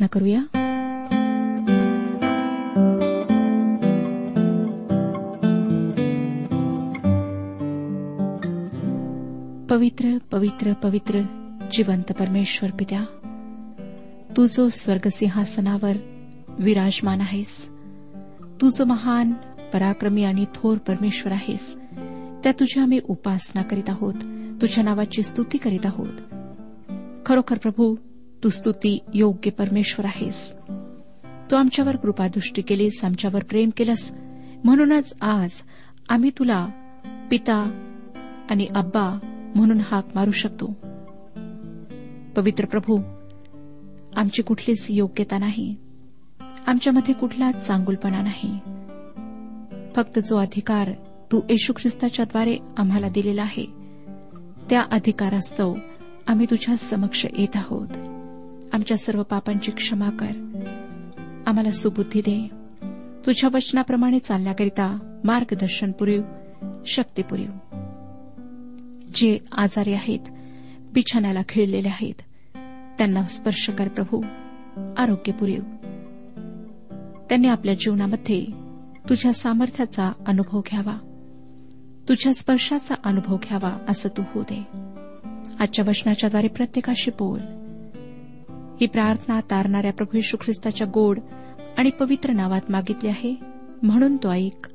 प्रार्थना करूया. पवित्र पवित्र पवित्र जिवंत परमेश्वर पित्या तू जो स्वर्गसिंहासनावर विराजमान आहेस तू जो महान पराक्रमी आणि थोर परमेश्वर आहेस त्या तुझ्या आम्ही उपासना करीत आहोत तुझ्या नावाची स्तुती करीत आहोत. खरोखर प्रभू तू स्तुती योग्य परमेश्वर आहेस. तू आमच्यावर कृपादृष्टी केलीस आमच्यावर प्रेम केलंस. म्हणूनच आज आम्ही तुला पिता आणि अब्बा म्हणून हाक मारू शकतो. पवित्र प्रभू आमची कुठलीच योग्यता नाही. आमच्यामध्ये कुठलाच चांगुलपणा नाही. फक्त जो अधिकार तू येशू ख्रिस्ताच्याद्वारे आम्हाला दिलेला आहे त्या अधिकारास्तव आम्ही तुझ्या समक्ष येत आहोत. आमच्या सर्व पापांची क्षमा कर. आम्हाला सुबुद्धी दे. तुझ्या वचनाप्रमाणे चालण्याकरिता मार्गदर्शन पुरेव शक्ती पुरेव. जे आजारी आहेत बिछाण्याला खिळलेले आहेत त्यांना स्पर्श कर प्रभू आरोग्य पुरेव. त्यांनी आपल्या जीवनामध्ये तुझ्या सामर्थ्याचा अनुभव घ्यावा. तुझ्या स्पर्शाचा अनुभव घ्यावा असं तू होऊ दे. आजच्या वचनाच्याद्वारे प्रत्येकाशी बोल. ही प्रार्थना तारणाऱ्या प्रभू यशू ख्रिस्ताच्या गोड आणि पवित्र नावात मागितली आहे. म्हणून तो ऐक.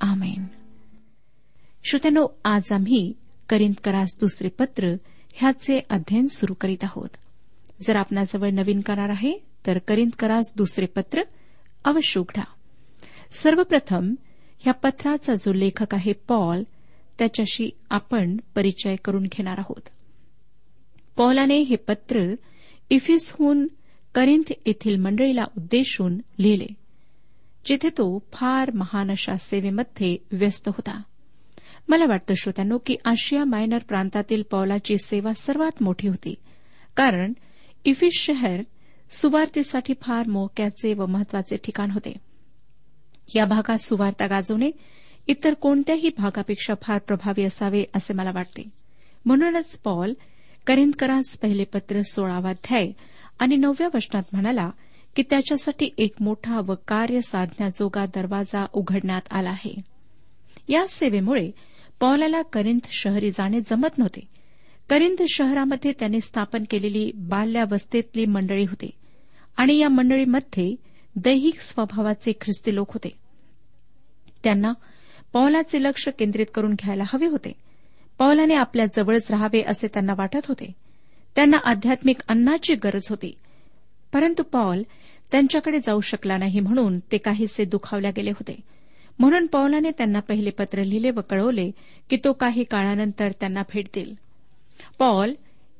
आमेन. श्रोत्यानो आज आम्ही करिंदकरास दुसरे पत्र ह्याचे अध्ययन सुरू करीत आहोत. जर आपणाजवळ नवीन करार आहे तर करिंदकरास दुसरे पत्र अवश्य उघडा. सर्वप्रथम ह्या पत्राचा जो लेखक आहे पॉल त्याच्याशी आपण परिचय करून घेणार आहोत. पॉलाने हे पत्र इफिसहून करिंथ येथील मंडळीला उद्देशून लिहिले जिथे तो फार महान अशा सेवेमध्ये व्यस्त होता. मला वाटतं श्रोत्यानो की आशिया मायनर प्रांतातील पौलाची सेवा सर्वात मोठी होती कारण इफिस शहर सुवार्तेसाठी फार मोक्याचे व महत्त्वाचे ठिकाण होते. या भागात सुवार्ता गाजवणे इतर कोणत्याही भागापेक्षा फार प्रभावी असावे असे मला वाटते. म्हणूनच पॉल करिंदकरांस पहिले पत्र सोळावाध्याय आणि नवव्या वचनात म्हणाला की त्याच्यासाठी एक मोठा व कार्य साधण्याजोगा दरवाजा उघडण्यात आला आहे. या सेवेमुळे पौलाला करिंथ शहरी जाणे जमत नव्हते. करिंद शहरामध्ये त्याने स्थापन केलेली बाल्यावस्थेतली मंडळी होती आणि या मंडळीमध्ये दैहिक स्वभावाचे ख्रिस्ती लोक होते. त्यांना पौलाचे लक्ष केंद्रित करून घ्यायला हवे होते. पौलाने आपल्या जवळच राहावे असे त्यांना वाटत होते. त्यांना आध्यात्मिक अन्नाची गरज होती. परंतु पॉल त्यांच्याकडे जाऊ शकला नाही म्हणून ते काहीसे दुखावल्या गेले होते. म्हणून पौलाने त्यांना पहिले पत्र लिहिले व कळवले की तो काही काळानंतर त्यांना भेट देईल पॉल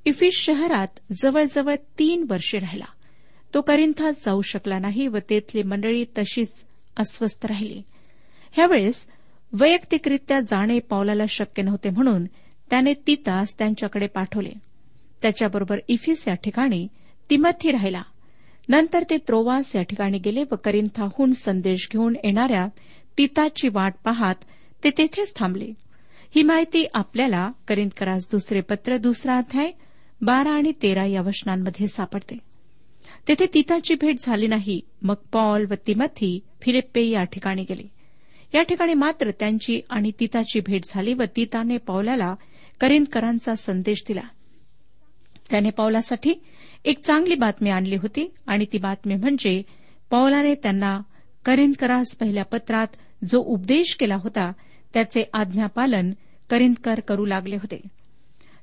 इफिस शहरात जवळजवळ तीन वर्षे राहिला. तो करिंथात जाऊ शकला नाही व तेथली मंडळी तशीच अस्वस्थ राहिली. ह्यावेळेस वैयक्तिकरित्या जाणे पावलाला शक्य नव्हते म्हणून त्याने तितास त्यांच्याकडे पाठवले. त्याच्याबरोबर इफिस या ठिकाणी तिमथी राहिला. नंतर ते त्रोवास या ठिकाणी गेले व करिंथाहून संदेश घेऊन येणाऱ्या तिताची वाट पाहत ते तेथेच थांबले. ही माहिती आपल्याला करिंदकरास दुसरे पत्र दुसरा अध्याय बारा आणि तेरा या वचनांमध्ये सापडते. तेथे तिताची भेट झाली नाही. मग पॉल व तिमथी फिलिप्पे या ठिकाणी गेले. या ठिकाणी मात्र त्यांची आणि तिताची भेट झाली व तिताने पौलाला करिंदकरांचा संदेश दिला. त्याने पावलासाठी एक चांगली बातमी आणली होती आणि ती बातमी म्हणजे पौलाने त्यांना करिंदकरास पहिल्या पत्रात जो उपदेश केला होता त्याचे आज्ञापालन करिंदकर करू लागले होते.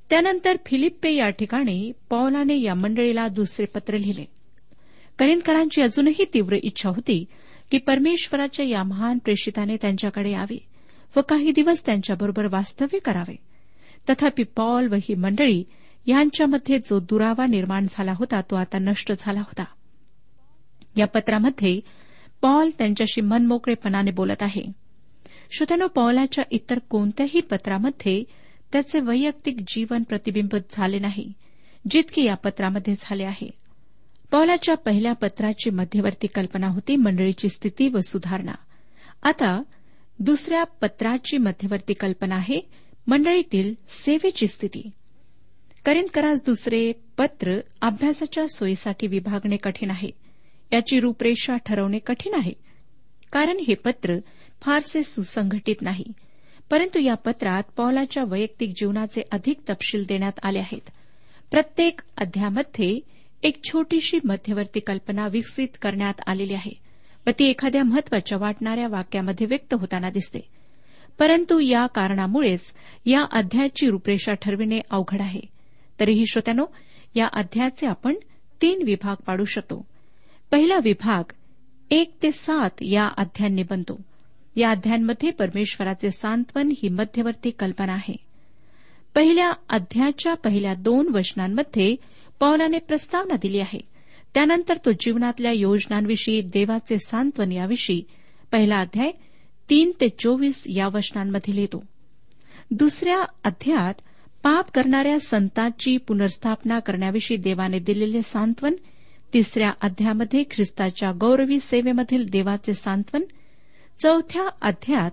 त्यानंतर फिलिप्पे या ठिकाणी पौलाने या मंडळीला दुसरे पत्र लिहिले. करिंदकरांची अजूनही तीव्र इच्छा होती की परमेश्वराच्या या महान प्रेषिताने त्यांच्याकडे यावे व काही दिवस त्यांच्याबरोबर वास्तव्य करावे. तथापि पॉल व ही मंडळी यांच्यामध्ये जो दुरावा निर्माण झाला होता तो आता नष्ट झाला होता. या पत्रामध्ये पॉल त्यांच्याशी मनमोकळेपणाने बोलत आहे. श्रोत्यानो पॉलाच्या इतर कोणत्याही पत्रामध्ये त्याचे वैयक्तिक जीवन प्रतिबिंबित झाले नाही जितके या पत्रामध्ये झाले आहे. पौलाच्या पहिल्या पत्राची मध्यवर्ती कल्पना होती मंडळीची स्थिती व सुधारणा. आता दुसऱ्या पत्राची मध्यवर्ती कल्पना आहे मंडळीतील सेवेची स्थिती. करिंदकरास दुसरे पत्र अभ्यासाच्या सोयीसाठी विभागणे कठीण आहे. याची रूपरेषा ठरवणे कठीण आहे. कारण हे पत्र फारसे सुसंघटित नाही. परंतु या पत्रात पौलाच्या वैयक्तिक जीवनाचे अधिक तपशील देण्यात आले आहेत. प्रत्येक अध्यामध्ये एक छोटीशी मध्यवर्ती कल्पना विकसित करण्यात आलेली आहे. व ती एखाद्या महत्त्वाच्या वाटणाऱ्या वाक्यामध्ये व्यक्त होताना दिसते. परंतु या कारणामुळेच या अध्यायाची रूपरेषा ठरविणे अवघड आहे. तरीही श्रोत्यानो या अध्यायाचे आपण तीन विभाग पाडू शकतो. पहिला विभाग एक ते सात या अध्यायांनी बनतो. या अध्यायांमध्ये परमेश्वराचे सांत्वन ही मध्यवर्ती कल्पना आहे. पहिल्या अध्यायाच्या पहिल्या दोन वचनांमध्ये पौलाने प्रस्तावना दिली आहे. त्यानंतर तो जीवनातल्या योजनांविषयी देवाचे सांत्वन याविषयी पहिला अध्याय तीन ते चोवीस या वचनांमध्ये लिहितो. दुसऱ्या अध्यायात पाप करणाऱ्या संतांची पुनर्स्थापना करण्याविषयी देवाने दिलेले सांत्वन तिसऱ्या अध्यायामध्ये ख्रिस्ताच्या गौरवी सेवेमधील देवाचे सांत्वन चौथ्या अध्यायात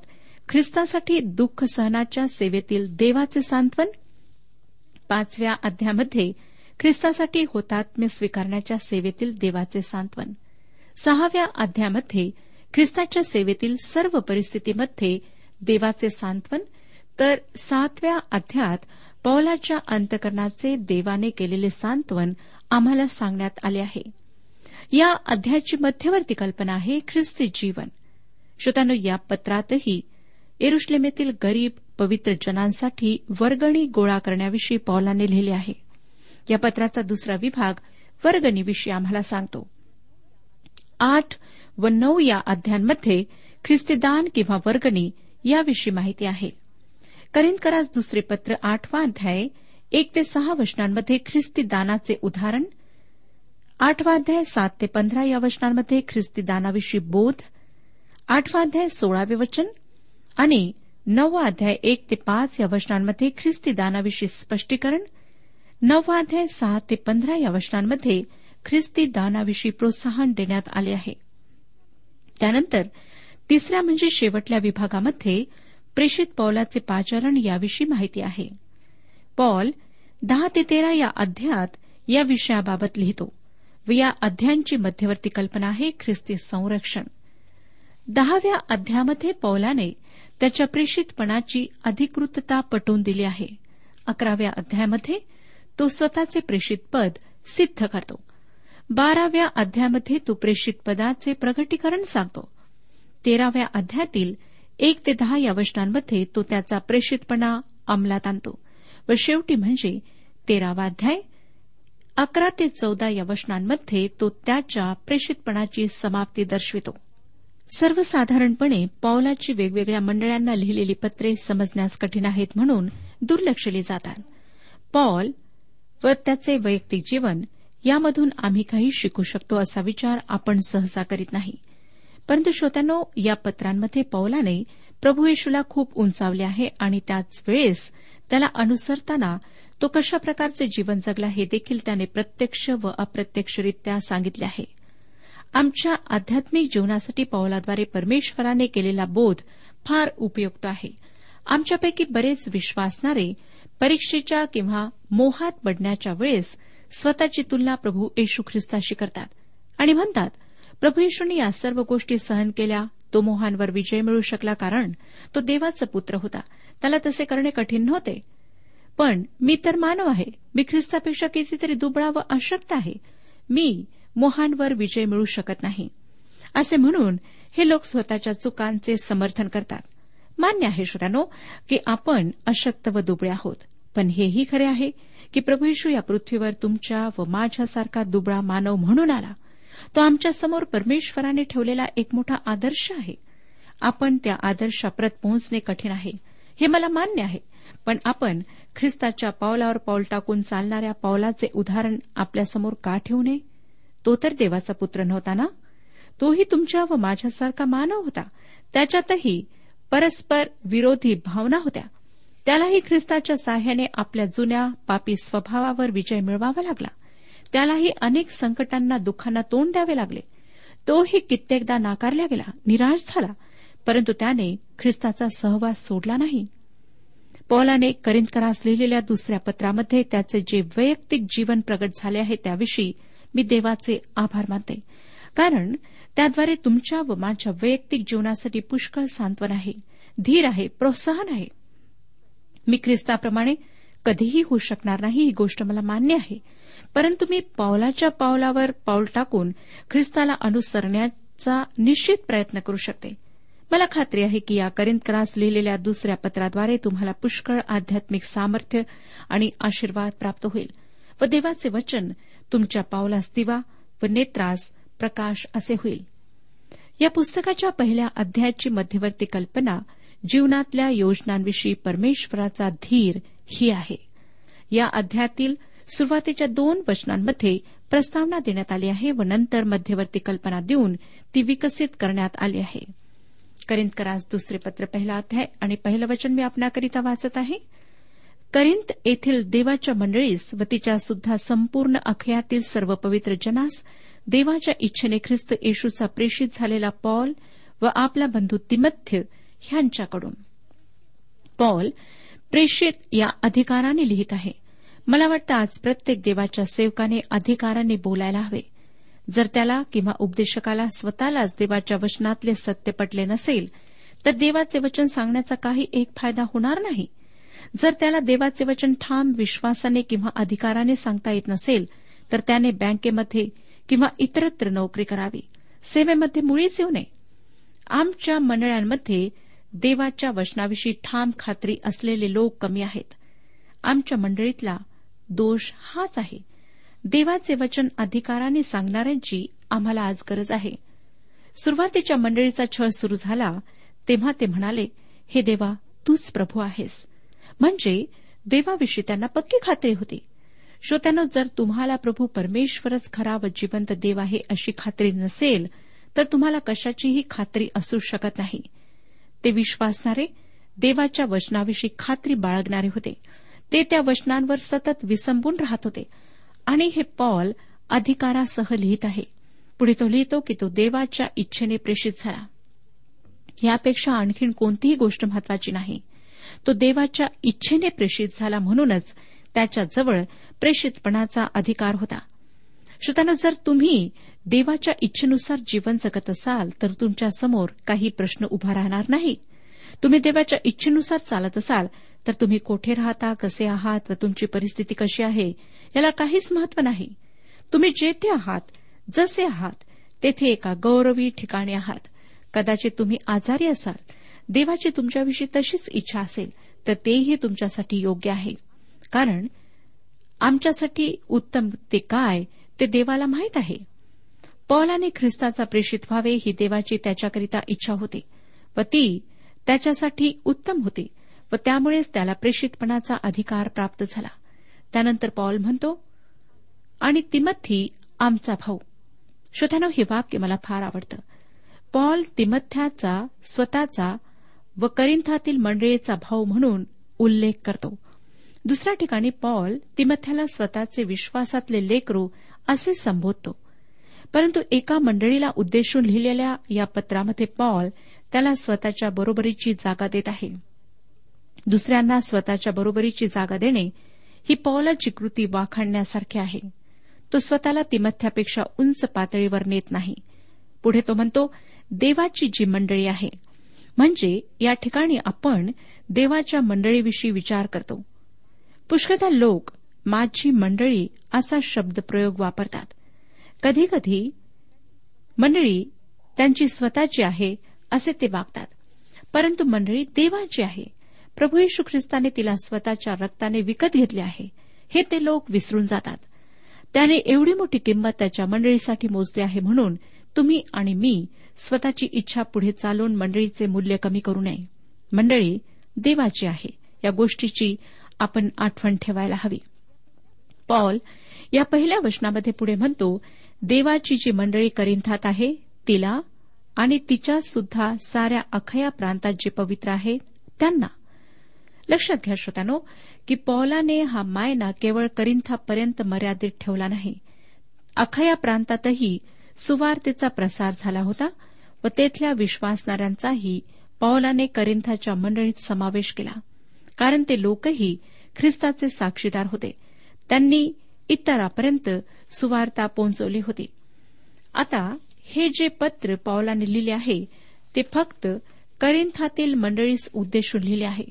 ख्रिस्तासाठी दुःख सहनाच्या सेवेतील देवाचे सांत्वन पाचव्या अध्यामध्ये ख्रिस्तासाठी होतात्म्य स्वीकारण्याच्या सेवेतील देवाचे सांत्वन. सहाव्या अध्यामध्ये ख्रिस्ताच्या सेवेतील सर्व परिस्थितीमध्ये देवाचे सांत्वन तर सातव्या अध्यात पौलाच्या अंतकरणाचे देवाने केलेले सांत्वन आम्हाला सांगण्यात आले आहे. या अध्यायाची मध्यवर्ती कल्पना आहे ख्रिस्ती जीवन. श्रोतांनो या पत्रातही एरुश्लेमेतील गरीब पवित्र जनांसाठी वर्गणी गोळा करण्याविषयी पौलाने लिहिले आहे. या पत्राचा दुसरा विभाग वर्गणीविषयी आम्हाला सांगतो. आठ व नऊ या अध्यायांमध्ये ख्रिस्तीदान किंवा वर्गणी याविषयी माहिती आहे. करिंदकरास दुसरे पत्र आठवा अध्याय एक ते सहा वचनांमध्ये ख्रिस्ती दानाचे उदाहरण आठवा अध्याय सात ते पंधरा या वचनांमध्ये ख्रिस्ती दानाविषयी बोध आठवा अध्याय सोळावे वचन आणि नववा अध्याय एक ते पाच या वचनांमध्ये ख्रिस्ती दानाविषयी स्पष्टीकरण नववाध्याय सहा ते पंधरा या वचनांमध्ये ख्रिस्ती दानाविषयी प्रोत्साहन देण्यात आले आहे. त्यानंतर तिसऱ्या म्हणजे शेवटल्या विभागामध्ये प्रेषित पौलाचे पाचारण याविषयी माहिती आहे. पॉल दहा ते तेरा या अध्यायात या विषयाबाबत लिहितो व या अध्यायांची मध्यवर्ती कल्पना आहे ख्रिस्ती संरक्षण. दहाव्या अध्यायामध्ये पौलाने त्याच्या प्रेषितपणाची अधिकृतता पटवून दिली आहे. अकराव्या अध्यायामध्ये तो स्वतःचे प्रेषित पद सिद्ध करतो. बाराव्या अध्यायामध्ये तो प्रेषित पदाचे प्रगटीकरण सांगतो. तेराव्या अध्यायातील एक ते दहा या वचनांमध्ये तो त्याचा प्रेषितपणा अंमलात आणतो. व शेवटी म्हणजे तेरावा अध्याय अकरा ते चौदा या वचनांमध्ये तो त्याच्या प्रेषितपणाची समाप्ती दर्शवितो. सर्वसाधारणपणे पावलाची वेगवेगळ्या मंडळांना लिहिलेली पत्रे समजण्यास कठीण आहेत म्हणून दुर्लक्षली जातात. पॉल व त्याचे वैयक्तिक जीवन यामधून आम्ही काही शिकू शकतो असा विचार आपण सहसा करीत नाही. परंतु श्रोत्यानो या पत्रांमध्ये पौलाने प्रभू येशूला खूप उंचावले आहे आणि त्याच वेळेस त्याला अनुसरताना तो कशा प्रकारचे जीवन जगला हे देखील त्याने प्रत्यक्ष व अप्रत्यक्षरित्या सांगितले आहे. आमच्या आध्यात्मिक जीवनासाठी पौलाद्वारे परमेश्वराने केलेला बोध फार उपयुक्त आहे. आमच्यापैकी बरेच विश्वासणारे परीक्षेच्या किंवा मोहात पडण्याच्या वेळेस स्वतःची तुलना प्रभू येशू ख्रिस्ताशी करतात. आणि म्हणतात प्रभू येशूने या सर्व गोष्टी सहन केल्या तो मोहांवर विजय मिळू शकला कारण तो देवाचा पुत्र होता. त्याला तसे करणे कठीण नव्हते. पण मी तर मानव आहे. मी ख्रिस्तापेक्षा कितीतरी दुबळा व अशक्त आहे. मी मोहांवर विजय मिळू शकत नाही. असे म्हणून हे लोक स्वतःच्या चुकांचे समर्थन करतात. मान्य आहे श्रोत्यानो की आपण अशक्त व दुबळे आहोत. पण हेही खरे आहे की प्रभू येशू या पृथ्वीवर तुमच्या व माझ्यासारखा दुबळा मानव म्हणून आला. तो आमच्यासमोर परमेश्वराने ठेवलेला एक मोठा आदर्श आहे. आपण त्या आदर्शाप्रत पोहोचणे कठीण आहे हे मला मान्य आहे. पण आपण ख्रिस्ताच्या पावलावर पाऊल टाकून चालणाऱ्या पावलाचे उदाहरण आपल्यासमोर का ठेवू नये? तो तर देवाचा पुत्र नव्हता ना? तोही तुमच्या व माझ्यासारखा मानव होता. त्याच्यातही परस्पर विरोधी भावना होत्या. त्यालाही ख्रिस्ताच्या साह्याने आपल्या जुन्या पापी स्वभावावर विजय मिळवावा लागला. त्यालाही अनेक संकटांना दुःखांना तोंड द्यावे लागले. तोही कित्येकदा नाकारला गेला निराश झाला. परंतु त्याने ख्रिस्ताचा सहवास सोडला नाही. पौलाने करिंदकरास लिहिलेल्या दुसऱ्या पत्रामध्ये त्याचे जे वैयक्तिक जीवन प्रगट झाले आहे त्याविषयी मी देवाचे आभार मानते. कारण त्याद्वारे तुमच्या व माझ्या वैयक्तिक जीवनासाठी पुष्कळ सांत्वन आहे धीर आहे प्रोत्साहन आहे. मी ख्रिस्ताप्रमाणे कधीही होऊ शकणार नाही ही गोष्ट मला मान्य आहे. परंतु मी पावलाच्या पावलावर पाऊल टाकून ख्रिस्ताला अनुसरण्याचा निश्चित प्रयत्न करू शकते. मला खात्री आहे की या करिंदकरास लिहिलेल्या दुसऱ्या पत्राद्वारे तुम्हाला पुष्कळ आध्यात्मिक सामर्थ्य आणि आशीर्वाद प्राप्त होईल व देवाचे वचन तुमच्या पावलास दिवा व नेत्रास प्रकाश असे होईल. या पुस्तकाच्या पहिल्या अध्यायाची मध्यवर्ती कल्पना जीवनातल्या योजनांविषयी परमेश्वराचा धीर ही आहे. या अध्यायातील सुरुवातीच्या दोन वचनांमध्ये प्रस्तावना देण्यात आली आहे व नंतर मध्यवर्ती कल्पना देऊन ती विकसित करण्यात आली आहे. करिंदकरास दुसरे पत्र पहिला अध्याय आणि पहिलं वचन मी आपणाकरिता वाचत आहे. करिंत येथील देवाच्या मंडळीस व तिच्या सुद्धा संपूर्ण अखयातील सर्व पवित्र जनास देवाच्या इच्छेने ख्रिस्त येशूचा प्रेषित झालेला पॉल व आपला बंधू तिमथ्य ह्यांच्याकडून. पॉल प्रेषित या अधिकाराने लिहित आहे. मला वाटतं आज प्रत्येक देवाच्या सेवकाने अधिकाराने बोलायला हवे. जर त्याला किंवा उपदेशकाला स्वतःलाच देवाच्या वचनातले सत्य पटले नसेल तर देवाचे वचन सांगण्याचा काही एक फायदा होणार नाही. जर त्याला देवाचे वचन ठाम विश्वासाने किंवा अधिकाराने सांगता येत नसेल तर त्याने बँकेमध्ये किंवा इतरत्र नोकरी करावी. सेवेमध्ये मुळीच येऊ नये. आमच्या मंडळांमध्ये देवाच्या वचनाविषयी ठाम खात्री असलेले लोक कमी आहेत. आमच्या मंडळीतला दोष हाच आहे. देवाचे वचन अधिकाराने सांगणाऱ्यांची आम्हाला आज गरज आहे. सुरुवातीच्या मंडळीचा छळ सुरू झाला तेव्हा ते म्हणाले हे देवा तूच प्रभू आहेस. म्हणजे देवाविषयी त्यांना पक्की खात्री होती. श्रोत्यानं जर तुम्हाला प्रभू परमेश्वरच खरा व जिवंत देव आहे अशी खात्री नसेल तर तुम्हाला कशाचीही खात्री असू शकत नाही. ते विश्वासणारे देवाच्या वचनाविषयी खात्री बाळगणारे होते. ते त्या वचनांवर सतत विसंबून राहत होते. आणि हे पॉल अधिकारासह लिहित आहे. पुढे तो लिहितो की तो देवाच्या इच्छेने प्रेषित झाला. यापेक्षा आणखीन कोणतीही गोष्ट महत्वाची नाही. तो देवाच्या इच्छेने प्रेषित झाला म्हणूनच त्याच्याजवळ प्रेषितपणाचा अधिकार होता. श्रोत्यानो जर तुम्ही देवाच्या इच्छेनुसार जीवन जगत असाल तर तुमच्यासमोर काही प्रश्न उभा राहणार नाही. तुम्ही देवाच्या इच्छेनुसार चालत असाल तर तुम्ही कोठे राहता कसे आहात व तुमची परिस्थिती कशी आहे याला काहीच महत्त्व नाही. तुम्ही जेथे आहात जसे आहात तेथे एका गौरवी ठिकाणी आहात. कदाचित तुम्ही आजारी असाल देवाची तुमच्याविषयी तशीच इच्छा असेल तर तेही तुमच्यासाठी योग्य आहे. कारण आमच्यासाठी उत्तम ते काय ते देवाला माहीत आहे. पौलाने ख्रिस्ताचा प्रेषित व्हावे ही देवाची त्याच्याकरिता इच्छा होती व ती त्याच्यासाठी उत्तम होती व त्यामुळेच त्याला प्रेषितपणाचा अधिकार प्राप्त झाला. त्यानंतर पॉल म्हणतो आणि तिमथी आमचा भाऊ. श्रोत्यानो हे वाक्य मला फार आवडतं. पॉल तिमथ्याचा स्वतःचा व करिंथातील मंडळीचा भाऊ म्हणून उल्लेख करतो. दुसऱ्या ठिकाणी पॉल तिमथ्याला स्वतःचे विश्वासातले लेकरू असे संबोधतो. परंतु एका मंडळीला उद्देशून लिहिलेल्या या पत्रामध्ये पॉल त्याला स्वतःच्या बरोबरीची जागा देत आहे. दुसऱ्यांना स्वतःच्या बरोबरीची जागा देणे ही पॉलाची कृती वाखाणण्यासारखी आहे. तो स्वतःला तिमथ्यापेक्षा उंच पातळीवर नेत नाही. पुढे तो म्हणतो देवाची जी मंडळी आहे म्हणजे या ठिकाणी आपण देवाच्या मंडळीविषयी विचार करतो. पुष्कदा लोक माझी मंडळी असा शब्दप्रयोग वापरतात. कधीकधी मंडळी त्यांची स्वतःची आहे असे ते वागतात. परंतु मंडळी देवाची आहे. प्रभू येशू ख्रिस्ताने तिला स्वतःच्या रक्ताने विकत घेतले आहे. हे ते लोक विसरून जातात. त्याने एवढी मोठी किंमत त्याच्या मंडळीसाठी मोजली आहे म्हणून तुम्ही आणि मी स्वतःची इच्छा पुढे चालून मंडळीचे मूल्य कमी करू नये. मंडळी देवाची आहे. या गोष्टीची आपण आठवण ठेवायला हवी. पॉल या पहिल्या वचनामध्ये पुढे म्हणतो देवाची जी मंडळी करिंथात आहे तिला आणि तिच्या सुद्धा साऱ्या अखया प्रांतात जे पवित्र आहे त्यांना. लक्षात घ्या श्रोत्यानो की पौलाने हा मायना केवळ करिंथापर्यंत मर्यादित ठेवला नाही. अखया प्रांतातही सुवार्तेचा प्रसार झाला होता व तेथल्या विश्वासणाऱ्यांचाही पौलाने करिंथाच्या मंडळीत समावेश केला कारण ते लोकही ख्रिस्ताचे साक्षीदार होते. त्यांनी इतरापर्यंत सुवार्ता पोहोचवली होती. आता हे जे पत्र पावलाने लिहिले आहे ते फक्त करिंथातील मंडळीस उद्देशून लिहिले आहे.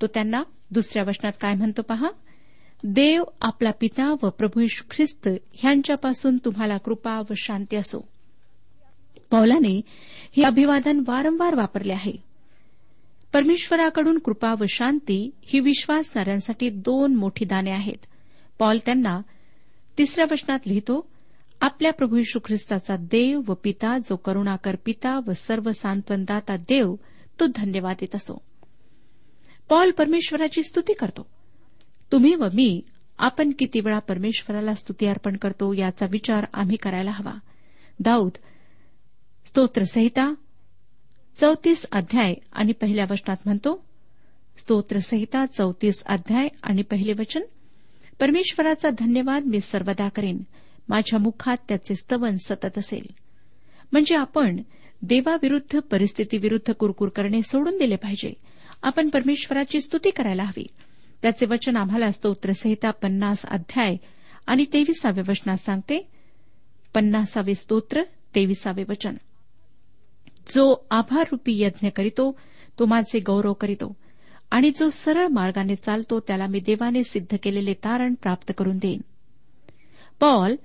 तो त्यांना दुसऱ्या वचनात काय म्हणतो पहा? देव आपला पिता व प्रभू यशू ख्रिस्त ह्यांच्यापासून तुम्हाला कृपा व शांती असो. पौलाने हे अभिवादन वारंवार वापरले आहे. परमेश्वराकडून कृपा व शांती ही विश्वासणाऱ्यांसाठी दोन मोठी दाने आहेत. पॉल त्यांना तिसऱ्या वचनात लिहितो आपल्या प्रभू यशू ख्रिस्ताचा देव व पिता जो करुणाकर पिता व सर्व सांत्वनदाता देव तो धन्यवाद देत असो. पॉल परमेश्वराची स्तुती करतो. तुम्ही व मी आपण किती वेळा परमेश्वराला स्तुती अर्पण करतो याचा विचार आम्ही करायला हवा. दाऊद स्तोत्रसंहिता चौतीस अध्याय आणि पहिल्या वचनात म्हणतो स्तोत्रसंहिता चौतीस अध्याय आणि पहिले वचन परमेश्वराचा धन्यवाद मी सर्वदा करेन. माझ्या मुखात त्याचे स्तवन सतत असेल. म्हणजे आपण देवाविरुद्ध परिस्थितीविरुद्ध कुरकुर करणे सोडून दिले पाहिजे. आपण परमेश्वराची स्तुती करायला हवी. त्याचे वचन आम्हाला स्तोत्रसहिता पन्नास अध्याय आणि तेविसाव्या वचनात सांगते. पन्नासावे स्तोत्र तेविसावे वचन. जो आभाररूपी यज्ञ करीतो तो माझे गौरव करीतो. आणि जो सरळ मार्गाने चालतो त्याला मी देवाने सिद्ध केलेले तारण प्राप्त करून देईन. पॉल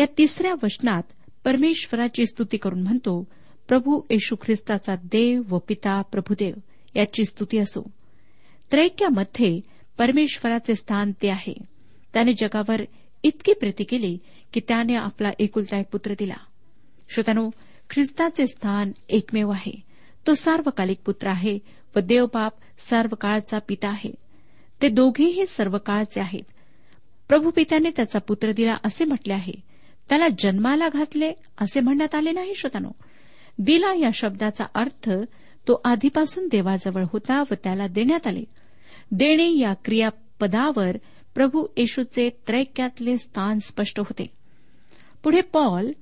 या तिसऱ्या वचनात परमेश्वराची स्तुती करून म्हणतो प्रभू येशू ख्रिस्ताचा देव व पिता प्रभुदेव याची स्तुती असो. त्रैक्यामध्ये परमेश्वराचे स्थान ते आहे. त्याने जगावर इतकी प्रीती केली की त्याने आपला एकुलता एक पुत्र दिला. श्रोत्यानो ख्रिस्ताचे स्थान एकमेव आहे. तो सार्वकालिक पुत्र आहे व देवबाप सर्वकाळचा पिता आहे. ते दोघेही सर्वकाळचे आहेत. प्रभू पित्याने त्याचा पुत्र दिला असे म्हटले आहे. त्याला जन्माला घातले असे म्हणण्यात आले नाही श्रोतानो. दिला या शब्दाचा अर्थ तो आधीपासून देवाजवळ होता व त्याला देण्यात आले. देणे या क्रियापदावर प्रभू येशूचे त्रैक्यातले स्थान स्पष्ट होते. पुढे पॉल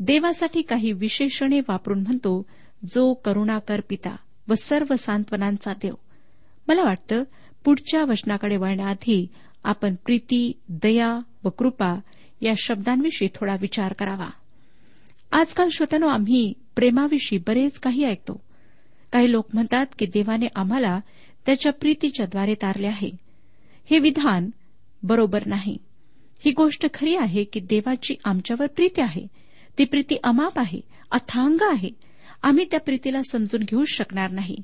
देवासाठी काही विशेषणे वापरून म्हणतो जो करुणाकर पिता व सर्व सांत्वनांचा देव. मला वाटतं पुढच्या वचनाकडे वळण्याआधी आपण प्रीती दया व कृपा या शब्दांविषयी थोडा विचार करावा. आजकाल श्रोत्यानो आम्ही प्रेमाविषयी बरेच काही ऐकतो. काही लोक म्हणतात की देवाने आम्हाला त्याच्या प्रीतीच्याद्वारे तारले आहे. हे विधान बरोबर नाही. ही गोष्ट खरी आहे की देवाची आमच्यावर प्रीती आहे. ती प्रीती अमाप आहे अथांग आहे. आम्ही त्या प्रीतीला समजून घेऊ शकणार नाही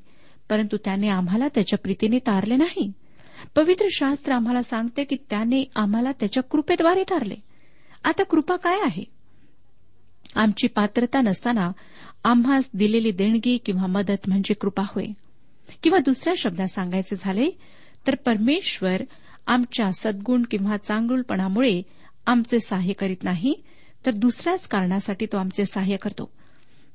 परंतु त्याने आम्हाला त्याच्या प्रीतीने तारले नाही. पवित्र शास्त्र आम्हाला सांगते की त्याने आम्हाला त्याच्या कृपेद्वारे तारले. आता कृपा काय आहे? आमची पात्रता नसताना आम्हास दिलेली देणगी किंवा मदत म्हणजे कृपा होय. किंवा दुसऱ्या शब्दात सांगायचे झाले तर परमेश्वर आमच्या सद्गुण किंवा चांगुलपणामुळे आमचे सहाय्य करीत नाही तर दुसऱ्याच कारणासाठी तो आमचे सहाय्य करतो.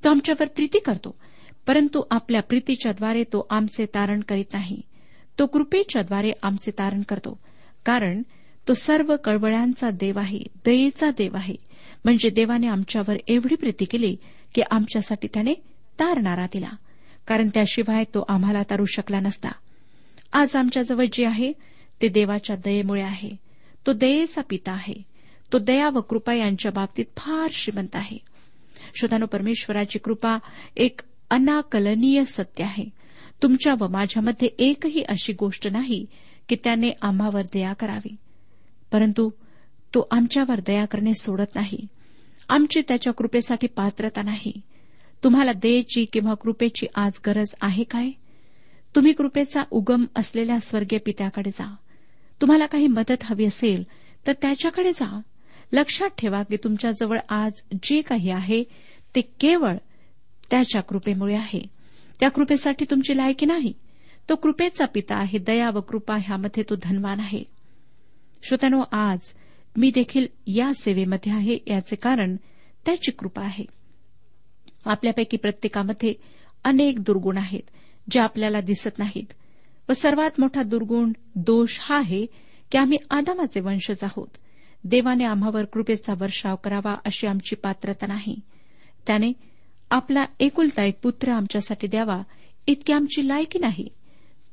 तो आमच्यावर प्रीती करतो. परंतु आपल्या प्रीतीच्याद्वारे तो आमचे तारण करीत नाही. तो कृपेच्याद्वारे आमचे तारण करतो. कारण तो सर्व कळवळ्यांचा देव आहे दयेचा देव आहे. म्हणजे देवाने आमच्यावर एवढी प्रीती केली की आमच्यासाठी त्याने तारणारा दिला. कारण त्याशिवाय तो आम्हाला तारू शकला नसता. आज आमच्याजवळ जे आहे ते देवाच्या दयेमुळे आहे. तो दयेचा पिता आहे. तो दया व कृपा यांच्या बाबतीत फार श्रीमंत आहे. श्रोतानो परमेश्वराची कृपा एक अनाकलनीय सत्य आहे. तुमच्या व माझ्यामध्ये एकही अशी गोष्ट नाही की त्याने आम्हावर दया करावी. परंतु तो आमच्यावर दया करणे सोडत नाही. आमची त्याच्या कृपेसाठी पात्रता नाही. तुम्हाला दयेची किंवा कृपेची आज गरज आहे काय? तुम्ही कृपेचा उगम असलेल्या स्वर्गीय पित्याकडे जा. तुम्हाला काही मदत हवी असेल तर त्याच्याकडे जा. लक्षात ठेवा की तुमच्याजवळ आज जे काही आहे ते केवळ त्याच्या कृपेमुळे आहे. त्या कृपेसाठी तुमची लायकी नाही. तो कृपेचा पिता आहे दया व कृपा ह्यामध्ये तो धनवान आहे. श्रोत्यानो आज मी देखील या सेवेमध्ये आहे याचे कारण त्याची कृपा आहे. आपल्यापैकी प्रत्येकामध्ये अनेक दुर्गुण आहेत जे आपल्याला दिसत नाहीत. व सर्वात मोठा दुर्गुण दोष हा आहे की आम्ही आदामाचे वंशज आहोत. देवाने आम्हावर कृपेचा वर्षाव करावा अशी आमची पात्रता नाही. त्याने आपला एकुलता एक पुत्र आमच्यासाठी द्यावा इतकी आमची लायकी नाही.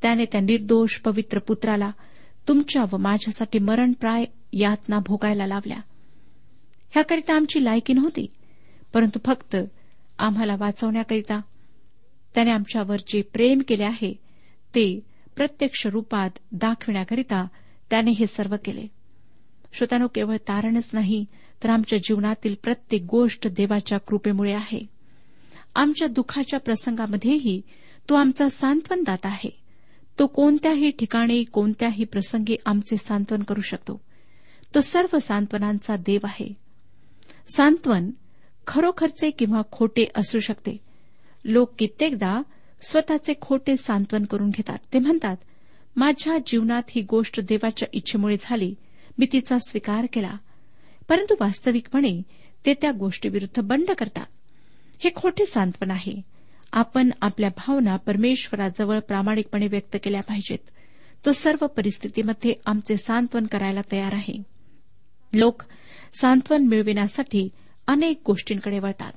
त्याने त्या निर्दोष पवित्र पुत्राला तुमच्या व माझ्यासाठी मरणप्राय यातना भोगायला लावल्या. ह्याकरिता आमची लायकी नव्हती परंतु फक्त आम्हाला वाचवण्याकरिता. त्याने आमच्यावर जे प्रेम केले आहे ते प्रत्यक्ष रूपात दाखविण्याकरिता त्याने हे सर्व केले. श्रोत्यानो केवळ तारणच नाही तर आमच्या जीवनातील प्रत्येक गोष्ट देवाच्या कृपेमुळे आहे. आमच्या दुःखाच्या प्रसंगामध्येही तो आमचा सांत्वनदाता आहे. तो कोणत्याही ठिकाणी कोणत्याही प्रसंगी आमचे सांत्वन करू शकतो. तो सर्व सांत्वनांचा देव आहे. सांत्वन खरोखरचे किंवा खोटे असू शकते. लोक कित्येकदा स्वतःचे खोटे सांत्वन करून घेतात. ते म्हणतात माझ्या जीवनात ही गोष्ट देवाच्या इच्छेमुळे झाली मी तिचा स्वीकार केला. परंतु वास्तविकपणे ते त्या गोष्टीविरुद्ध बंड करतात. हे खोटे सांत्वन आहे. आपण आपल्या भावना परमेश्वराजवळ प्रामाणिकपणे व्यक्त केल्या पाहिजेत. तो सर्व परिस्थितीमध्ये आमचे सांत्वन करायला तयार आहे. लोक सांत्वन मिळविण्यासाठी अनेक गोष्टींकडे वळतात.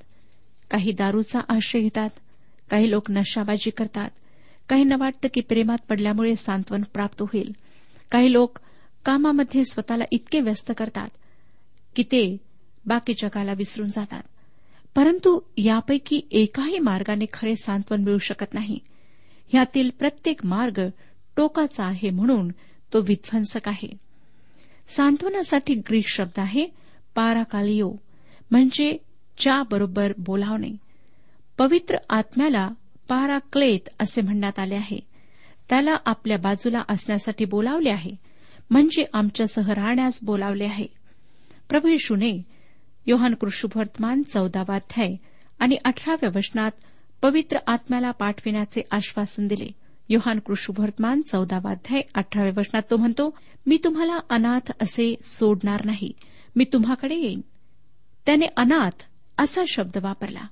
काही दारूचा आश्रय घेतात काही लोक नशाबाजी करतात काहींना वाटतं की प्रेमात पडल्यामुळे सांत्वन प्राप्त होईल काही लोक कामामध्ये स्वतःला इतके व्यस्त करतात की ते बाकी जगाला विसरून जातात. परंतु यापैकी एकाही मार्गाने खरे सांत्वन मिळू शकत नाही. ह्यातील प्रत्येक मार्ग टोकाचा आहे म्हणून तो विध्वंसक आहे. सांत्वनासाठी ग्रीक शब्द आहे पाराकालिओ म्हणजे च्या बरोबर बोलावणे. पवित्र आत्म्याला पाराक्लेत असे म्हणण्यात आले आहे. त्याला आपल्या बाजूला असण्यासाठी बोलावले आहे. म्हणजे आमच्यासह राहण्यास बोलावले आहे. प्रभू येशूने योहान कृष्णवर्तमान चौदावाध्याय आणि अठराव्या वचनात पवित्र आत्म्याला पाठविण्याचे आश्वासन दिले. योहान कृष्णवर्तमान चौदावाध्याय अठराव्या वचनात तो म्हणतो मी तुम्हाला अनाथ असे सोडणार नाही. मी तुम्हाकडे येईन. त्याने अनाथ असा शब्द वापरला.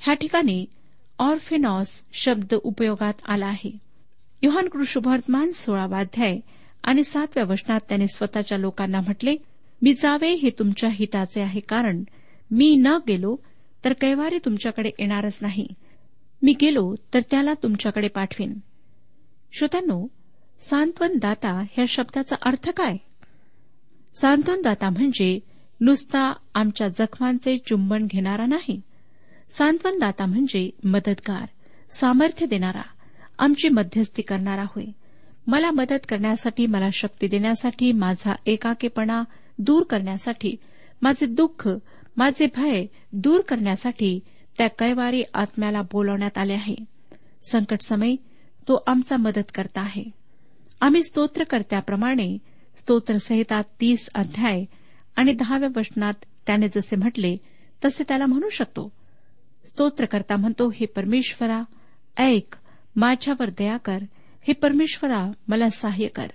ह्या ठिकाणी ऑर्फेनॉस शब्द उपयोगात आला आहे. योहान कृष्णवर्तमान सोळावाध्याय आणि सातव्या वचनात त्याने स्वतःच्या लोकांना म्हटले मी जावे हे तुमच्या हिताचे आहे कारण मी न गेलो तर कैवारी तुमच्याकडे येणारच नाही. मी गेलो तर त्याला तुमच्याकडे पाठवीन. श्रोत्यांनो सांत्वनदाता ह्या शब्दाचा अर्थ काय? सांत्वनदाता म्हणजे नुसता आमच्या जखमांचे चुंबन घेणारा नाही. सांत्वनदाता म्हणजे मदतगार सामर्थ्य देणारा आमची मध्यस्थी करणारा होय. मला मदत करण्यासाठी मला शक्ती देण्यासाठी माझा एकाकेपणा दूर करण्यासाठी माझे दुःख माझे भय दूर करण्यासाठी त्या कैवारी आत्म्याला बोलवण्यात आले आहे. संकट समय तो आमचा मदत करता आहे. आम्ही स्तोत्रकर्त्याप्रमाणे स्तोत्रसहिता तीस अध्याय आणि दहाव्या वचनात त्याने जसे म्हटले तसे त्याला म्हणू शकतो. स्तोत्रकर्ता म्हणतो हे परमेश्वरा ऐक माझ्यावर दया कर हे परमेश्वरा मला सहाय्य कर.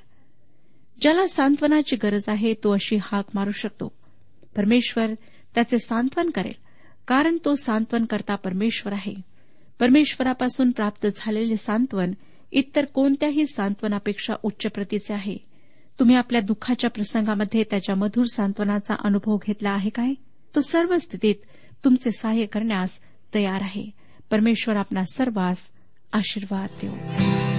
ज्याला सांत्वनाची गरज आहे तो अशी हाक मारू शकतो. परमेश्वर त्याचे सांत्वन करेल कारण तो सांत्वन करता परमेश्वर आहे. परमेश्वरापासून प्राप्त झालेले सांत्वन इतर कोणत्याही सांत्वनापेक्षा उच्च प्रतीचे आहे. तुम्ही आपल्या दुःखाच्या प्रसंगामध्ये त्याच्या मधुर सांत्वनाचा अनुभव घेतला आहे काय? तो सर्व स्थितीत तुमचे सहाय्य करण्यास तयार आहे. परमेश्वर आपला सर्वांस आशीर्वाद देऊ.